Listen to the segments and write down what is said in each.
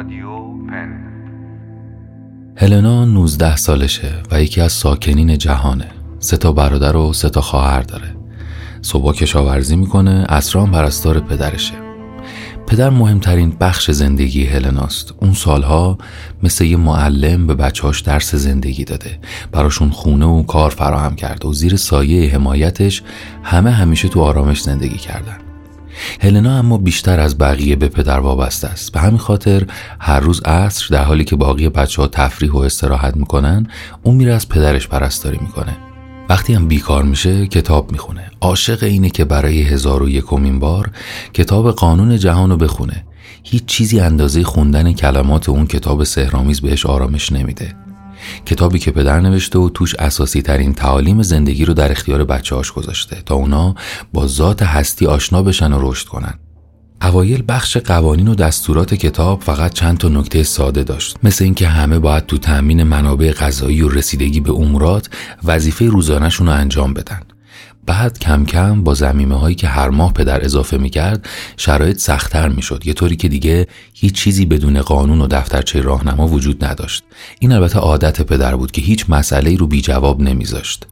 رادیو پن هلنا 19 سالشه و یکی از ساکنین جهانه. سه تا برادر و سه تا خواهر داره. صبح کشاورزی می‌کنه اسران پرستار پدرشه. پدر مهمترین بخش زندگی هلناست. اون سالها مثل یه معلم به بچهاش درس زندگی داده. براشون خونه و کار فراهم کرده و زیر سایه حمایتش همه همیشه تو آرامش زندگی کردن. هلنا اما بیشتر از بقیه به پدر وابسته است. به همین خاطر هر روز عصر در حالی که باقی بچه ها تفریح و استراحت می‌کنن اون میره از پدرش پرستاری می‌کنه. وقتی هم بیکار میشه کتاب می‌خونه. عاشق اینه که برای هزار و یکمین بار کتاب قانون جهان رو بخونه. هیچ چیزی اندازه خوندن کلمات اون کتاب سهرامیز بهش آرامش نمیده. کتابی که پدر نوشته و توش اساسی ترین تعالیم زندگی رو در اختیار بچه هاش گذاشته تا اونا با ذات هستی آشنا بشن و رشد کنن. اوایل بخش قوانین و دستورات کتاب فقط چند تا نکته ساده داشت. مثل اینکه همه باید تو تأمین منابع غذایی و رسیدگی به امورات وظیفه روزانهشون رو انجام بدن. بعد کم کم با زمیمه هایی که هر ماه پدر اضافه می کرد شرایط سختتر می شد یه طوری که دیگه هیچ چیزی بدون قانون و دفترچه راهنما وجود نداشت. این البته عادت پدر بود که هیچ مسئله رو بی جواب نمیذاشت.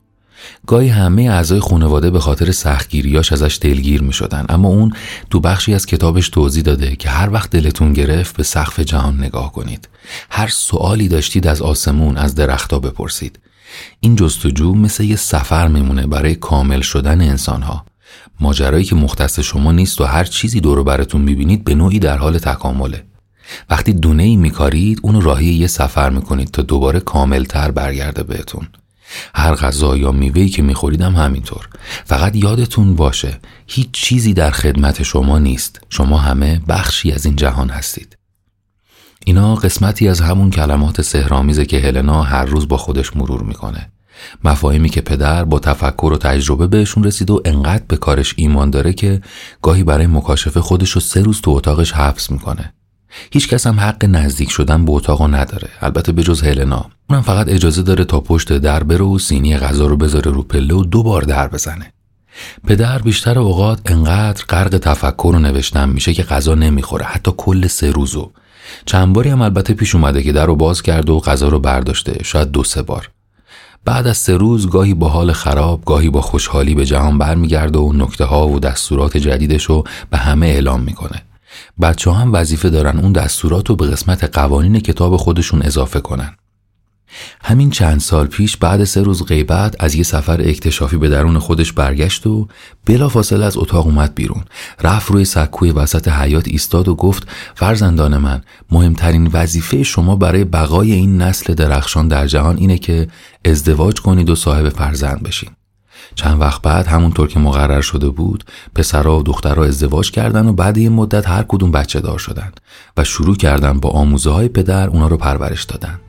گاهی همه اعضای خانواده به خاطر سختگیریاش ازش دلگیر می شدن اما اون تو بخشی از کتابش توضیح داده که هر وقت دلتون گرفت به سقف جهان نگاه کنید. هر سوالی داشتید از آسمون از درختها بپرسید. این جستجو مثل یه سفر میمونه برای کامل شدن انسانها. ماجرایی که مختص شما نیست و هر چیزی دور براتون می‌بینید به نوعی در حال تکامله. وقتی دونه ای میکارید اونو راهی یه سفر می‌کنید تا دوباره کاملتر برگرده بهتون. هر غذا یا میوهی که می‌خورید هم همینطور. فقط یادتون باشه هیچ چیزی در خدمت شما نیست. شما همه بخشی از این جهان هستید. اینا قسمتی از همون کلمات سهرامیزه که هلنا هر روز با خودش مرور می‌کنه. مفاهیمی که پدر با تفکر و تجربه بهشون رسید و انقدر به کارش ایمان داره که گاهی برای مکاشفه خودش رو سه روز تو اتاقش حبس می‌کنه. هیچ کس هم حق نزدیک شدن به اتاق نداره. البته به جز هلنا. اونم فقط اجازه داره تا پشت در بره و سینی غذا رو بذاره رو پله و دو بار در بزنه. پدر بیشتر اوقات انقدر غرق تفکر و نوشتن میشه که غذا نمی‌خوره. حتی کل سه روزو. چند باری هم البته پیش اومده که در رو باز کرده و غذا رو برداشته شاید دو سه بار. بعد از سه روز گاهی با حال خراب گاهی با خوشحالی به جهان برمیگرده و نکته ها و دستورات جدیدش رو به همه اعلام می‌کنه. بچه هم وظیفه دارن اون دستورات رو به قسمت قوانین کتاب خودشون اضافه کنن. همین چند سال پیش بعد سه روز غیبت از یه سفر اکتشافی به درون خودش برگشت و بلافاصله از اتاق اومد بیرون. رفت روی سکوی وسط حیات ایستاد و گفت فرزندان من مهمترین وظیفه شما برای بقای این نسل درخشان در جهان اینه که ازدواج کنید و صاحب فرزند بشین. چند وقت بعد همونطور که مقرر شده بود پسرها و دخترها ازدواج کردن و بعد یه مدت هر کدوم بچه دار شدن و شروع کردن با آموزه های پدر اونا رو پرورش دادن.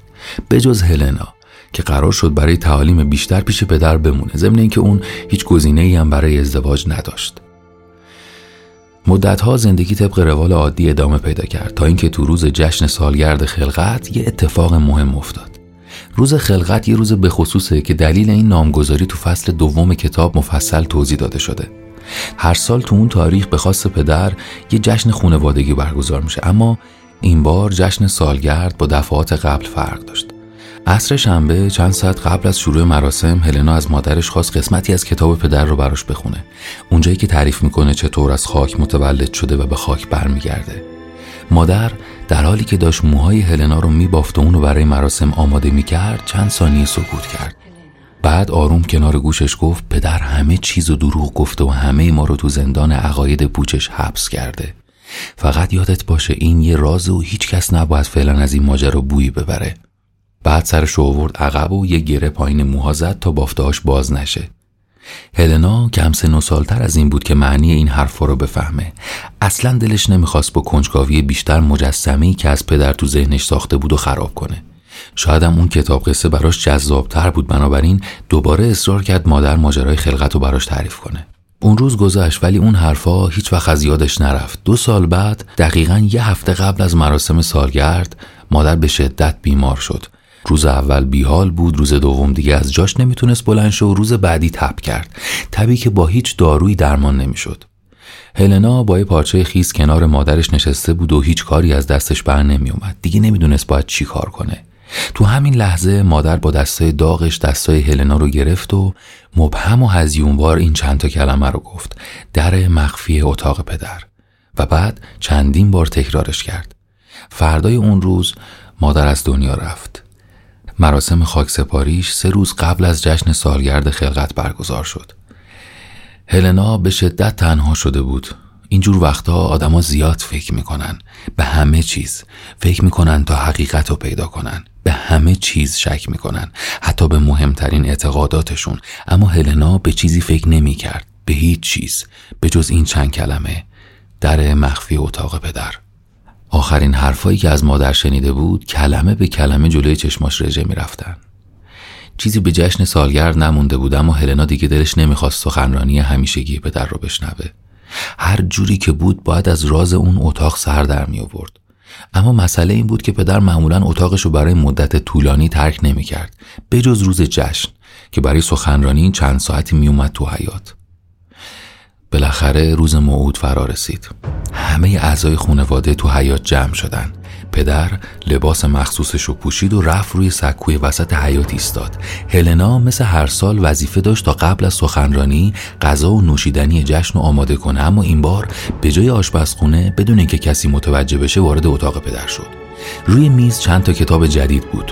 بجز هلنا که قرار شد برای تعالیم بیشتر پیش پدر بمونه ضمن اینکه اون هیچ گزینه ای هم برای ازدواج نداشت. مدتها زندگی طبق روال عادی ادامه پیدا کرد تا اینکه تو روز جشن سالگرد خلقت یه اتفاق مهم افتاد. روز خلقت یه روز به خصوصه که دلیل این نامگذاری تو فصل دوم کتاب مفصل توضیح داده شده. هر سال تو اون تاریخ به خواست پدر یه جشن خونوادگی برگزار میشه اما این بار جشن سالگرد با دفعات قبل فرق داشت. عصر شنبه چند ساعت قبل از شروع مراسم هلنا از مادرش خواست قسمتی از کتاب پدر رو براش بخونه. اونجایی که تعریف می‌کنه چطور از خاک متولد شده و به خاک برمیگرده. مادر در حالی که داشت موهای هلنا رو میبافت و اون رو برای مراسم آماده می‌کرد چند ثانیه سکوت کرد. بعد آروم کنار گوشش گفت پدر همه چیز و دروغ گفته و همه ما رو تو زندان عقاید پوچش حبس کرده. فقط یادت باشه این یه راز و هیچ کس نباید فعلا از این ماجرا بویی ببره. بعد سرش آورد عقب و یه گره پایین موها زد تا بافتهاش باز نشه. هلنا کم سن و سالتر از این بود که معنی این حرفا رو بفهمه. اصلا دلش نمی‌خواست با کنجکاوی بیشتر مجسمه که از پدر تو ذهنش ساخته بود و خراب کنه. شاید هم اون کتاب قصه براش جذابتر بود بنابراین دوباره اصرار کرد مادر ماجرای خلقت رو براش تعریف کنه. اون روز گذشت ولی اون حرفا هیچ وقت از یادش نرفت دو سال بعد دقیقا یه هفته قبل از مراسم سالگرد مادر به شدت بیمار شد روز اول بیحال بود روز دوم دیگه از جاش نمی‌تونست بلند شه و روز بعدی تب کرد تبی که با هیچ دارویی درمان نمی‌شد هلنا با یه پارچه خیس کنار مادرش نشسته بود و هیچ کاری از دستش بر نمی اومد. دیگه نمی‌دونست باید چی کار کنه. تو همین لحظه مادر با دستای داغش دستای هلنا رو گرفت و مبهم و هزیونوار این چند تا کلمه رو گفت. در مخفی اتاق پدر. و بعد چندین بار تکرارش کرد. فردای اون روز مادر از دنیا رفت. مراسم خاکسپاریش سه روز قبل از جشن سالگرد خلقت برگزار شد. هلنا به شدت تنها شده بود. اینجور وقتها آدما زیاد فکر می‌کنن به همه چیز. فکر می‌کنن تا حقیقت رو پیدا کنن. به همه چیز شک می‌کنن. حتی به مهمترین اعتقاداتشون. اما هلنا به چیزی فکر نمی‌کرد. به هیچ چیز. به جز این چند کلمه. در مخفی اتاق پدر. آخرین حرفایی که از مادر شنیده بود کلمه به کلمه جلوی چشماش رژه می‌رفتن. چیزی به جشن سالگرد نمونده بود اما هلنا دیگه دلش نمی‌خواست سخنرانی همیشگی پدر رو بشنوه. هر جوری که بود باید از راز اون اتاق سر در می آورد اما مسئله این بود که پدر معمولا اتاقش رو برای مدت طولانی ترک نمی‌کرد بجز روز جشن که برای سخنرانی چند ساعتی میومد تو حیات بالاخره روز موعود فرا رسید. همه اعضای خانواده تو حیات جمع شدن. پدر لباس مخصوصش رو پوشید و رفت روی سکوی وسط حیات ایستاد. هلنا مثل هر سال وظیفه داشت تا قبل از سخنرانی غذا و نوشیدنی جشن رو آماده کنه اما این بار به جای آشپزخونه بدون اینکه کسی متوجه بشه وارد اتاق پدر شد. روی میز چند تا کتاب جدید بود.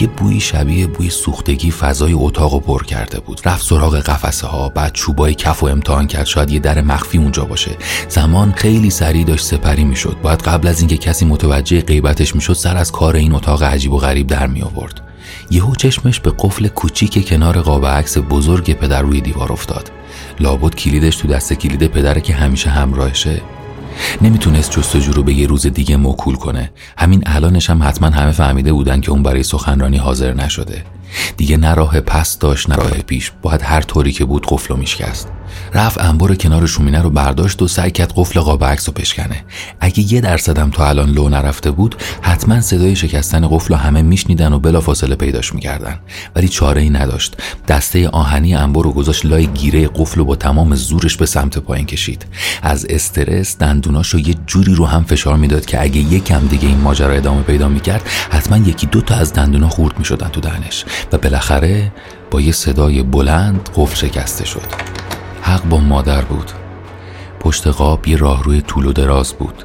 یه بوی شبیه بوی سوختگی فضای اتاق پر کرده بود. رفت سراغ قفسه ها بعد چوبای کف و امتحان کرد. شاید یه در مخفی اونجا باشه. زمان خیلی سریع داشت سپری می‌شد. باید قبل از اینکه کسی متوجه غیبتش می‌شد سر از کار این اتاق عجیب و غریب در می آورد یهو چشمش به قفل کوچیک کنار قاب عکس بزرگ پدر روی دیوار افتاد. لابد کلیدش تو دست کلید پدره که همیشه همراهشه. نمی‌تونست جستجو رو به یه روز دیگه موکول کنه. همین الانش هم حتما همه فهمیده بودن که اون برای سخنرانی حاضر نشده. دیگه نه راه پس داشت نه راه پیش. باید هر طوری که بود قفل و میشکست. رفت انبار کنار شومینه رو برداشت و سعی کرد قفل قاب عکس رو بشکنه. اگه یه درصدم تا الان لو نرفته بود حتما صدای شکستن قفل رو همه میشنیدن و بلافاصله پیداش می‌کردن. ولی چاره ای نداشت. دسته آهنی انبار رو گذاشت لای گیره قفل و با تمام زورش به سمت پایین کشید. از استرس دندوناشو یه جوری رو هم فشار می‌داد که اگه یکم دیگه این ماجرا ادامه پیدا می‌کرد حتما یکی دو تا از دندونا خورد می‌شدن تو دهنش. و بالاخره با یه صدای بلند قفل شکسته شد. حق با مادر بود. پشت قاب یه راهروی طول و دراز بود.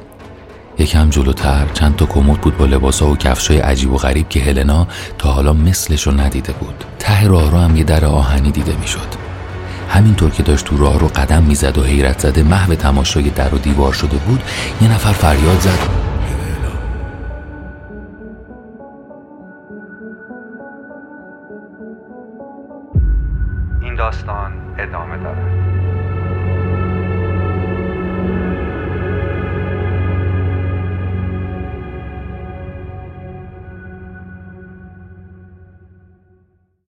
یکم جلوتر چند تا کمد بود با لباسا و کفشای عجیب و غریب که هلنا تا حالا مثلش رو ندیده بود. ته راه رو هم یه در آهنی دیده می‌شد. همینطور که داشت تو راه رو قدم می‌زد و حیرت زده محو تماشای در و دیوار شده بود یه نفر فریاد زد. داستان ادامه دارد.